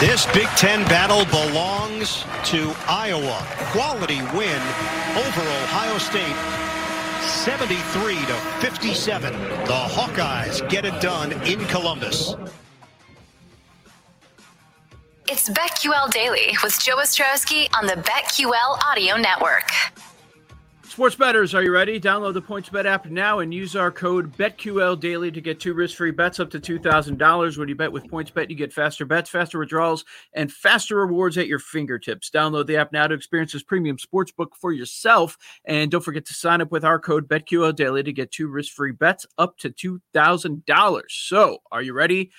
This Big Ten battle belongs to Iowa. Quality win over Ohio State. 73 to 57. The Hawkeyes get it done in Columbus. It's BetQL Daily with Joe Ostrowski on the BetQL Audio Network. Sports bettors, are you ready? Download the PointsBet app now and use our code BetQL Daily to get two risk-free bets up to two thousand dollars. When you bet with PointsBet, you get faster bets, faster withdrawals, and faster rewards at your fingertips. Download the app now to experience this premium sports book for yourself, and don't forget to sign up with our code BetQL Daily to get two risk-free bets up to two thousand dollars. So, are you ready?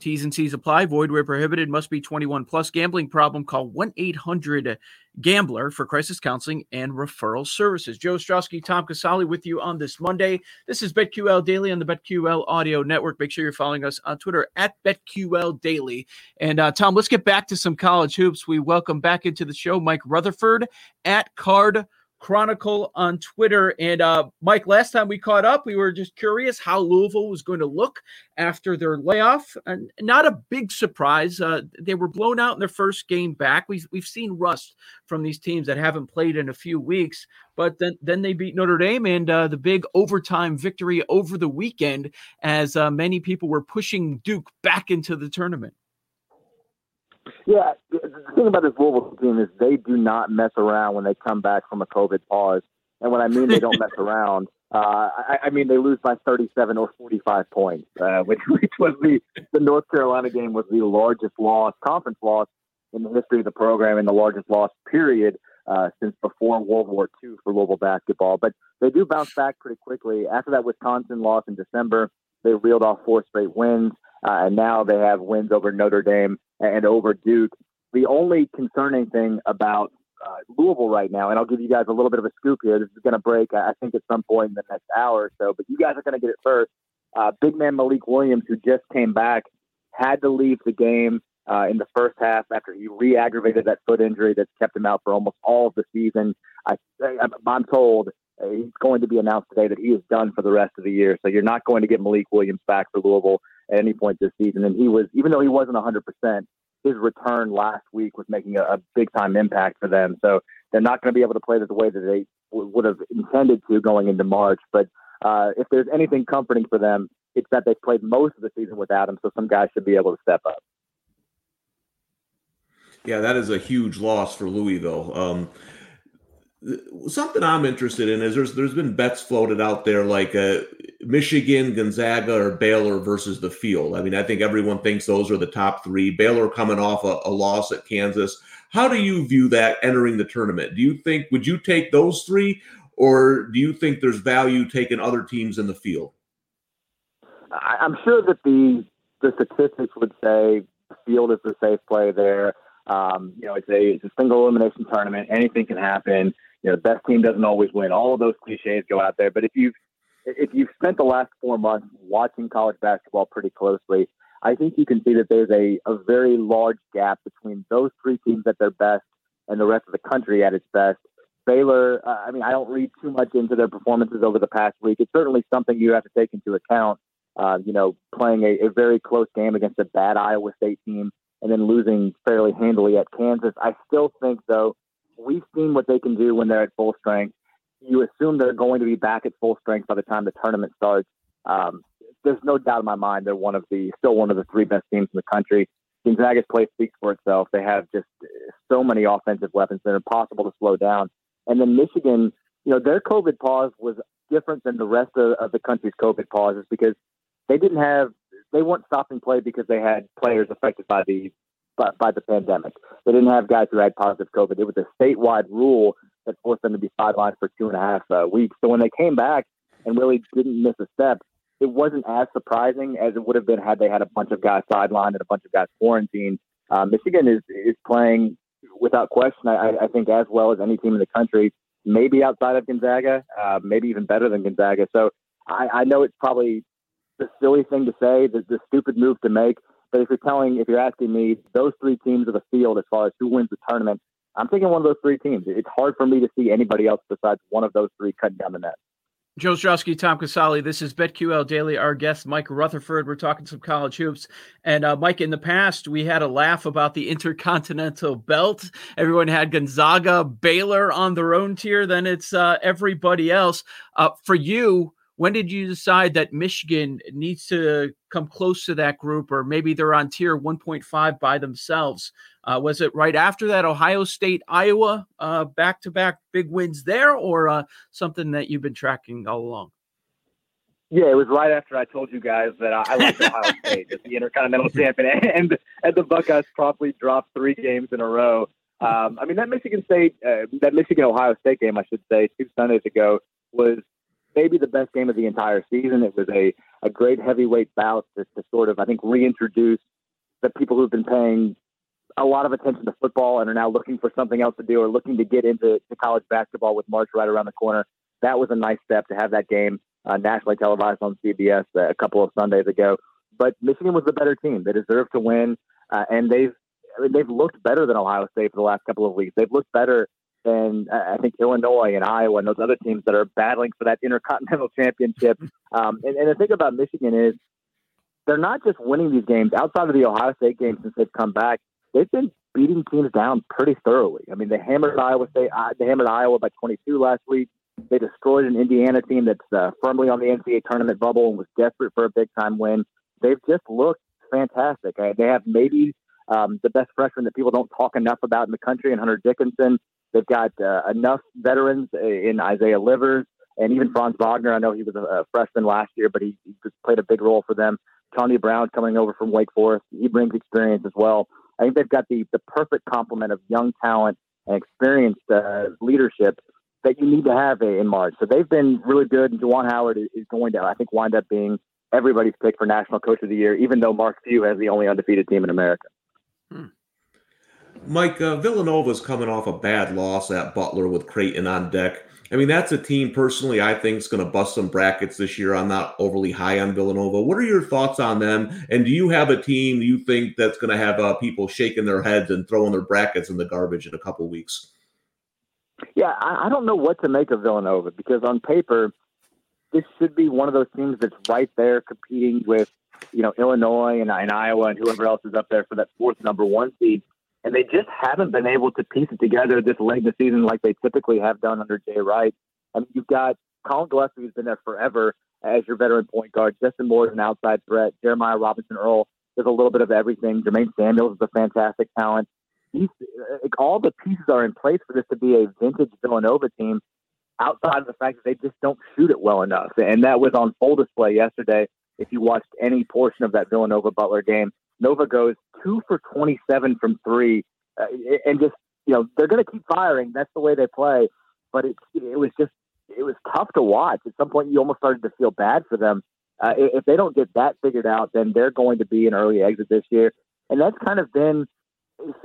T's and C's apply. Void where prohibited. Must be 21 plus. Gambling problem? Call 1 800 Gambler for crisis counseling and referral services. Joe Ostrowski, Tom Casale, with you on this Monday. This is BetQL Daily on the BetQL Audio Network. Make sure you're following us on Twitter at BetQL Daily. And uh, Tom, let's get back to some college hoops. We welcome back into the show Mike Rutherford at Card Chronicle on Twitter. And uh, Mike, last time we caught up, we were just curious how Louisville was going to look after their layoff. And not a big surprise. Uh, they were blown out in their first game back. We've, we've seen rust from these teams that haven't played in a few weeks. But then, then they beat Notre Dame and uh, the big overtime victory over the weekend as uh, many people were pushing Duke back into the tournament. Yeah, the thing about this Louisville team is they do not mess around when they come back from a COVID pause. And when I mean they don't mess around, uh, I, I mean they lose by 37 or 45 points, uh, which, which was the the North Carolina game was the largest loss, conference loss in the history of the program, and the largest loss period uh, since before World War II for Louisville basketball. But they do bounce back pretty quickly. After that Wisconsin loss in December, they reeled off four straight wins, uh, and now they have wins over Notre Dame and over Duke. The only concerning thing about uh, Louisville right now, and I'll give you guys a little bit of a scoop here. This is going to break, I think, at some point in the next hour or so, but you guys are going to get it first. Uh, big man Malik Williams, who just came back, had to leave the game uh, in the first half after he re-aggravated that foot injury that's kept him out for almost all of the season. I, I'm told uh, he's going to be announced today that he is done for the rest of the year. So you're not going to get Malik Williams back for Louisville at any point this season. And he was, even though he wasn't 100%, his return last week was making a, a big time impact for them. So they're not going to be able to play the way that they w- would have intended to going into March. But uh, if there's anything comforting for them, it's that they've played most of the season without him. So some guys should be able to step up. Yeah, that is a huge loss for Louisville. Um, something I'm interested in is there's there's been bets floated out there like uh, Michigan, Gonzaga, or Baylor versus the field. I mean, I think everyone thinks those are the top three. Baylor coming off a, a loss at Kansas. How do you view that entering the tournament? Do you think would you take those three, or do you think there's value taking other teams in the field? I'm sure that the the statistics would say the field is the safe play there. Um, you know, it's a it's a single elimination tournament. Anything can happen you know, the best team doesn't always win. All of those cliches go out there. But if you've if you've spent the last four months watching college basketball pretty closely, I think you can see that there's a, a very large gap between those three teams at their best and the rest of the country at its best. Baylor, uh, I mean, I don't read too much into their performances over the past week. It's certainly something you have to take into account. Uh, you know, playing a, a very close game against a bad Iowa State team and then losing fairly handily at Kansas. I still think, though, we've seen what they can do when they're at full strength. You assume they're going to be back at full strength by the time the tournament starts. Um, there's no doubt in my mind they're one of the still one of the three best teams in the country. Gonzaga's play speaks for itself. They have just so many offensive weapons that are impossible to slow down. And then Michigan, you know, their COVID pause was different than the rest of, of the country's COVID pauses because they didn't have they weren't stopping play because they had players affected by the by, by the pandemic. They didn't have guys who had positive COVID. It was a statewide rule that forced them to be sidelined for two and a half uh, weeks. So when they came back and really didn't miss a step, it wasn't as surprising as it would have been had they had a bunch of guys sidelined and a bunch of guys quarantined. Uh, Michigan is is playing without question. I, I think as well as any team in the country, maybe outside of Gonzaga, uh, maybe even better than Gonzaga. So I, I know it's probably the silly thing to say, the, the stupid move to make. But if you're telling, if you're asking me, those three teams of the field as far as who wins the tournament, I'm thinking one of those three teams. It's hard for me to see anybody else besides one of those three cutting down the net. Joe Ostrowski, Tom Casale. This is BetQL Daily. Our guest, Mike Rutherford. We're talking some college hoops. And uh, Mike, in the past, we had a laugh about the Intercontinental Belt. Everyone had Gonzaga, Baylor on their own tier. Then it's uh, everybody else. Uh, for you, when did you decide that Michigan needs to come close to that group, or maybe they're on tier 1.5 by themselves? Uh, was it right after that Ohio State, Iowa, back to back big wins there, or uh, something that you've been tracking all along? Yeah, it was right after I told you guys that I, I like Ohio State as the Intercontinental champion, and and the Buckeyes promptly dropped three games in a row. Um, I mean, that Michigan State, uh, that Michigan Ohio State game, I should say, two Sundays ago was maybe the best game of the entire season. It was a, a great heavyweight bout to, to sort of, I think, reintroduce the people who've been paying a lot of attention to football and are now looking for something else to do or looking to get into to college basketball with March right around the corner. That was a nice step to have that game uh, nationally televised on CBS a couple of Sundays ago. But Michigan was the better team. They deserved to win, uh, and they've I mean, they've looked better than Ohio State for the last couple of weeks. They've looked better than I think Illinois and Iowa and those other teams that are battling for that intercontinental championship. Um, and, and the thing about Michigan is they're not just winning these games outside of the Ohio State game since they've come back. They've been beating teams down pretty thoroughly. I mean, they hammered Iowa State. Uh, they hammered Iowa by 22 last week. They destroyed an Indiana team that's uh, firmly on the NCAA tournament bubble and was desperate for a big time win. They've just looked fantastic. Uh, they have maybe um, the best freshman that people don't talk enough about in the country, and Hunter Dickinson. They've got uh, enough veterans in Isaiah Livers and even Franz Wagner. I know he was a, freshman last year, but he, he played a big role for them. Chaundee Brown coming over from Wake Forest. He brings experience as well. I think they've got the, the perfect complement of young talent and experienced uh, leadership that you need to have in March. So they've been really good. And Juwan Howard is going to, I think, wind up being everybody's pick for National Coach of the Year, even though Mark Few has the only undefeated team in America. Hmm. Mike, uh, Villanova's coming off a bad loss at Butler with Creighton on deck. I mean, that's a team personally I think is going to bust some brackets this year. I'm not overly high on Villanova. What are your thoughts on them? And do you have a team you think that's going to have uh, people shaking their heads and throwing their brackets in the garbage in a couple weeks? Yeah, I, I don't know what to make of Villanova because on paper, this should be one of those teams that's right there competing with, you know, Illinois and, and Iowa and whoever else is up there for that fourth number one seed and they just haven't been able to piece it together this late in the season like they typically have done under Jay Wright. I mean, you've got Collin Gillespie who's been there forever as your veteran point guard. Justin Moore is an outside threat. Jeremiah Robinson Earl does a little bit of everything. Jermaine Samuels is a fantastic talent. He's, all the pieces are in place for this to be a vintage Villanova team outside of the fact that they just don't shoot it well enough. And that was on full display yesterday. If you watched any portion of that Villanova Butler game, Nova goes two for 27 from three, uh, and just you know they're going to keep firing. That's the way they play. But it it was just it was tough to watch. At some point, you almost started to feel bad for them. Uh, if they don't get that figured out, then they're going to be an early exit this year, and that's kind of been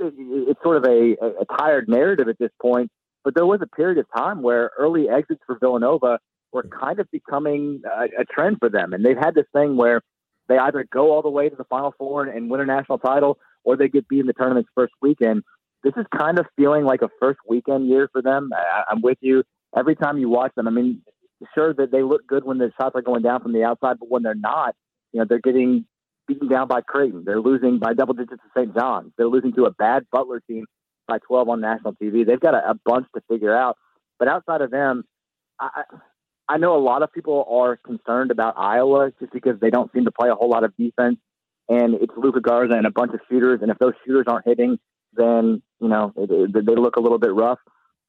it's, sort of a, a tired narrative at this point. But there was a period of time where early exits for Villanova were kind of becoming a, a trend for them, and they've had this thing where they either go all the way to the Final Four and, and win a national title, or they get beat in the tournament's first weekend. This is kind of feeling like a first weekend year for them. I, I'm with you. Every time you watch them, I mean, sure that they look good when the shots are going down from the outside, but when they're not, you know, they're getting beaten down by Creighton. They're losing by double digits to St. John's. They're losing to a bad Butler team by 12 on national TV. They've got a, a bunch to figure out. But outside of them, I, I know a lot of people are concerned about Iowa just because they don't seem to play a whole lot of defense, and it's Luka Garza and a bunch of shooters. And if those shooters aren't hitting, then you know it, it, they look a little bit rough.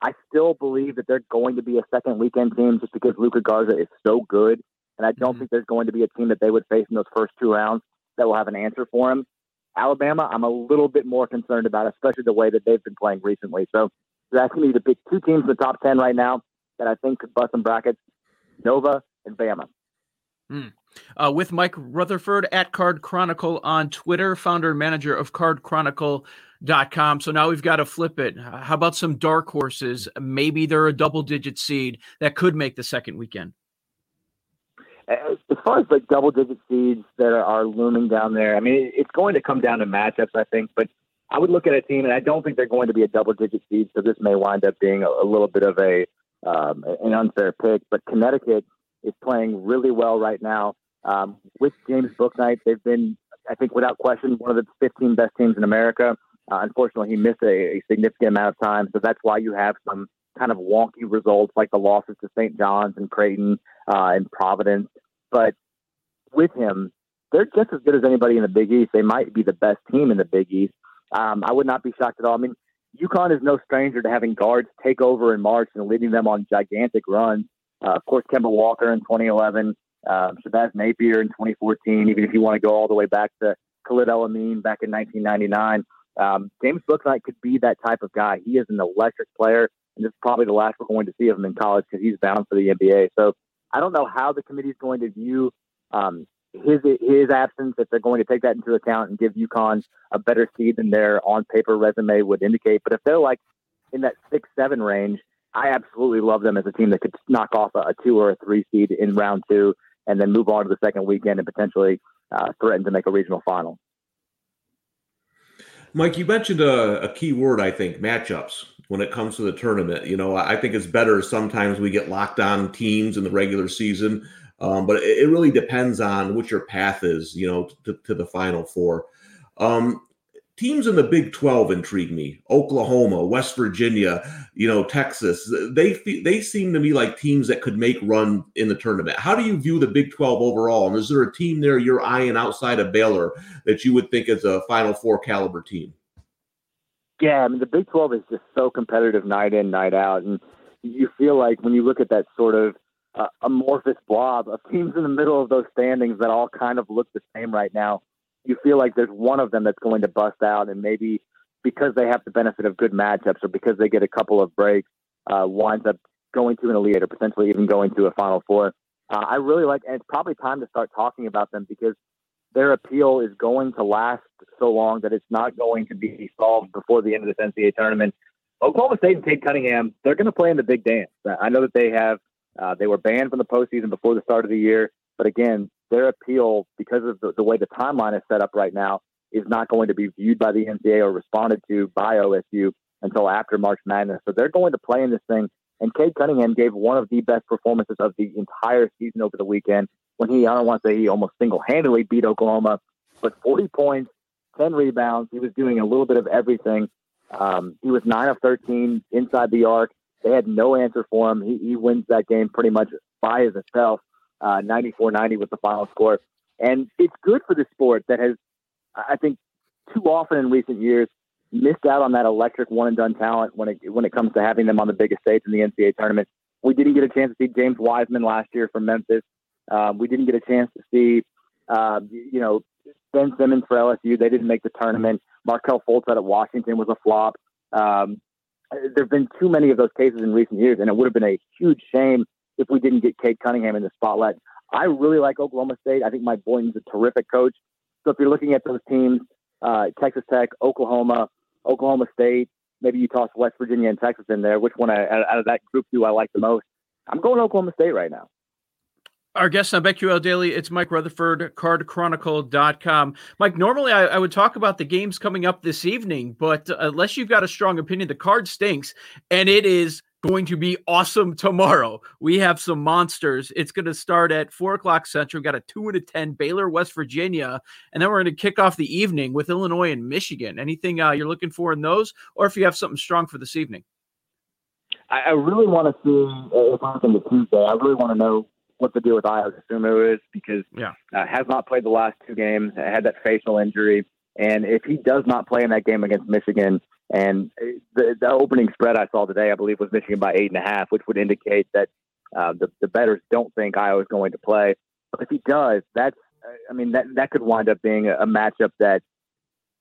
I still believe that they're going to be a second weekend team just because Luka Garza is so good, and I don't mm-hmm. think there's going to be a team that they would face in those first two rounds that will have an answer for him. Alabama, I'm a little bit more concerned about, especially the way that they've been playing recently. So that's going to be the big two teams in the top ten right now that I think could bust some brackets. Nova, and Bama. Hmm. Uh, with Mike Rutherford at Card Chronicle on Twitter, founder and manager of cardchronicle.com. So now we've got to flip it. How about some dark horses? Maybe they're a double digit seed that could make the second weekend. As far as like double digit seeds that are, are looming down there, I mean, it's going to come down to matchups, I think. But I would look at a team, and I don't think they're going to be a double digit seed. So this may wind up being a, a little bit of a um, an unfair pick. But Connecticut is playing really well right now. Um, with James Bouknight, they've been, I think, without question, one of the 15 best teams in America. Uh, unfortunately, he missed a, a, significant amount of time, so that's why you have some kind of wonky results like the losses to St. John's and Creighton uh, and Providence. But with him, they're just as good as anybody in the Big East. They might be the best team in the Big East. Um, I would not be shocked at all. I mean, UConn is no stranger to having guards take over in March and leading them on gigantic runs. Uh, of course, Kemba Walker in 2011, uh, Shabazz Napier in 2014. Even if you want to go all the way back to Khalid El-Amin back in 1999, um, James Bouknight could be that type of guy. He is an electric player, and this is probably the last we're going to see of him in college because he's bound for the NBA. So I don't know how the committee is going to view um, his his absence, if they're going to take that into account and give UConn a better seed than their on paper resume would indicate. But if they're like in that six seven range, I absolutely love them as a team that could knock off a, a two or a three seed in round two and then move on to the second weekend and potentially uh, threaten to make a regional final. Mike, you mentioned a, a, key word, I think, matchups when it comes to the tournament. You know, I think it's better sometimes we get locked on teams in the regular season um, but it, it, really depends on what your path is, you know, to, to the Final Four. Um, teams in the Big 12 intrigue me. Oklahoma, West Virginia, you know, Texas. They they seem to me like teams that could make run in the tournament. How do you view the Big 12 overall? And is there a team there you're eyeing outside of Baylor that you would think is a Final Four caliber team? Yeah, I mean the Big 12 is just so competitive night in, night out, and you feel like when you look at that sort of uh, amorphous blob of teams in the middle of those standings that all kind of look the same right now. You feel like there's one of them that's going to bust out, and maybe because they have the benefit of good matchups or because they get a couple of breaks, uh, winds up going to an elite or potentially even going to a Final Four. Uh, I really like, and it's probably time to start talking about them because their appeal is going to last so long that it's not going to be solved before the end of this NCAA tournament. Oklahoma State and Cade Cunningham, they're going to play in the big dance. I know that they have uh, they were banned from the postseason before the start of the year, but again, their appeal, because of the, the way the timeline is set up right now, is not going to be viewed by the NCAA or responded to by OSU until after March Madness. So they're going to play in this thing. And Cade Cunningham gave one of the best performances of the entire season over the weekend when he, I don't want to say he almost single handedly beat Oklahoma, but 40 points, 10 rebounds. He was doing a little bit of everything. Um, he was 9 of 13 inside the arc. They had no answer for him. He, he wins that game pretty much by himself. Uh, 94-90 was the final score. And it's good for the sport that has, I think, too often in recent years missed out on that electric one and done talent when it when it comes to having them on the biggest stage in the NCAA tournament. We didn't get a chance to see James Wiseman last year from Memphis. Um, we didn't get a chance to see, uh, you know, Ben Simmons for LSU. They didn't make the tournament. Markelle Fultz out at Washington was a flop. Um, there have been too many of those cases in recent years, and it would have been a huge shame if we didn't get Cade Cunningham in the spotlight. I really like Oklahoma State. I think Mike Boynton's a terrific coach. So if you're looking at those teams, uh, Texas Tech, Oklahoma, Oklahoma State, maybe you toss West Virginia and Texas in there. Which one out of that group do I like the most? I'm going Oklahoma State right now. Our guest on BetQL Daily, it's Mike Rutherford, cardchronicle.com. Mike, normally I, I, would talk about the games coming up this evening, but unless you've got a strong opinion, the card stinks, and it is going to be awesome tomorrow. We have some monsters. It's going to start at 4 o'clock Central. We've got a 2 and a 10 Baylor, West Virginia, and then we're going to kick off the evening with Illinois and Michigan. Anything uh, you're looking for in those, or if you have something strong for this evening? I, really want to see, uh, if I'm the Tuesday, I really want to know what the deal with Ayo Dosunmu is because yeah. Uh, has not played the last two games, had that facial injury. And if he does not play in that game against Michigan, and the, the opening spread I saw today, I believe, was Michigan by eight and a half, which would indicate that uh, the, the bettors don't think Ayo is going to play. But if he does, that's, I mean, that, that could wind up being a, a matchup that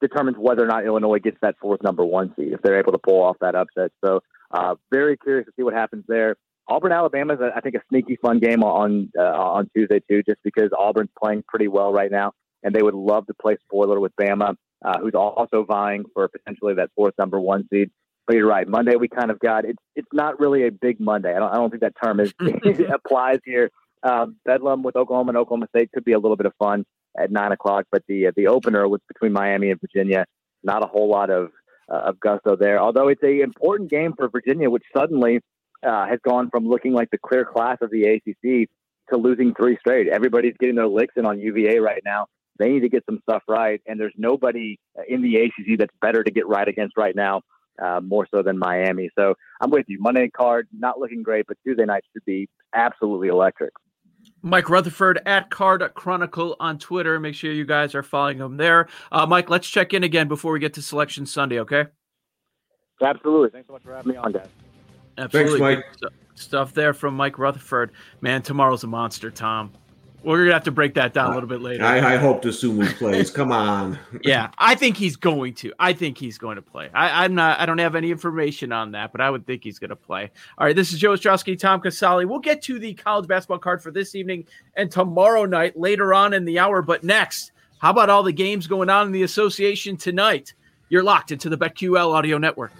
determines whether or not Illinois gets that fourth number one seed if they're able to pull off that upset. So, uh, very curious to see what happens there. Auburn, Alabama is, I think, a sneaky fun game on uh, on Tuesday too, just because Auburn's playing pretty well right now, and they would love to play spoiler with Bama, uh, who's also vying for potentially that fourth number one seed. But you're right, Monday we kind of got it's it's not really a big Monday. I don't I don't think that term is applies here. Um, Bedlam with Oklahoma and Oklahoma State could be a little bit of fun at nine o'clock, but the the opener was between Miami and Virginia. Not a whole lot of uh, of gusto there, although it's a important game for Virginia, which suddenly uh, has gone from looking like the clear class of the ACC to losing three straight. Everybody's getting their licks in on UVA right now. They need to get some stuff right, and there's nobody in the ACC that's better to get right against right now, uh, more so than Miami. So I'm with you. Monday card not looking great, but Tuesday night should be absolutely electric. Mike Rutherford at Card Chronicle on Twitter. Make sure you guys are following him there. Uh, Mike, let's check in again before we get to Selection Sunday, okay? Absolutely. Thanks so much for having me on, guys. Absolutely. Thanks, Mike. Stuff there from Mike Rutherford. Man, tomorrow's a monster, Tom. We're gonna have to break that down a little bit later. I, I hope Sumu plays. Come on. yeah, I think he's going to. I think he's going to play. I, am not. I don't have any information on that, but I would think he's going to play. All right, this is Joe Ostrowski, Tom Casale. We'll get to the college basketball card for this evening and tomorrow night later on in the hour. But next, how about all the games going on in the association tonight? You're locked into the BetQL Audio Network.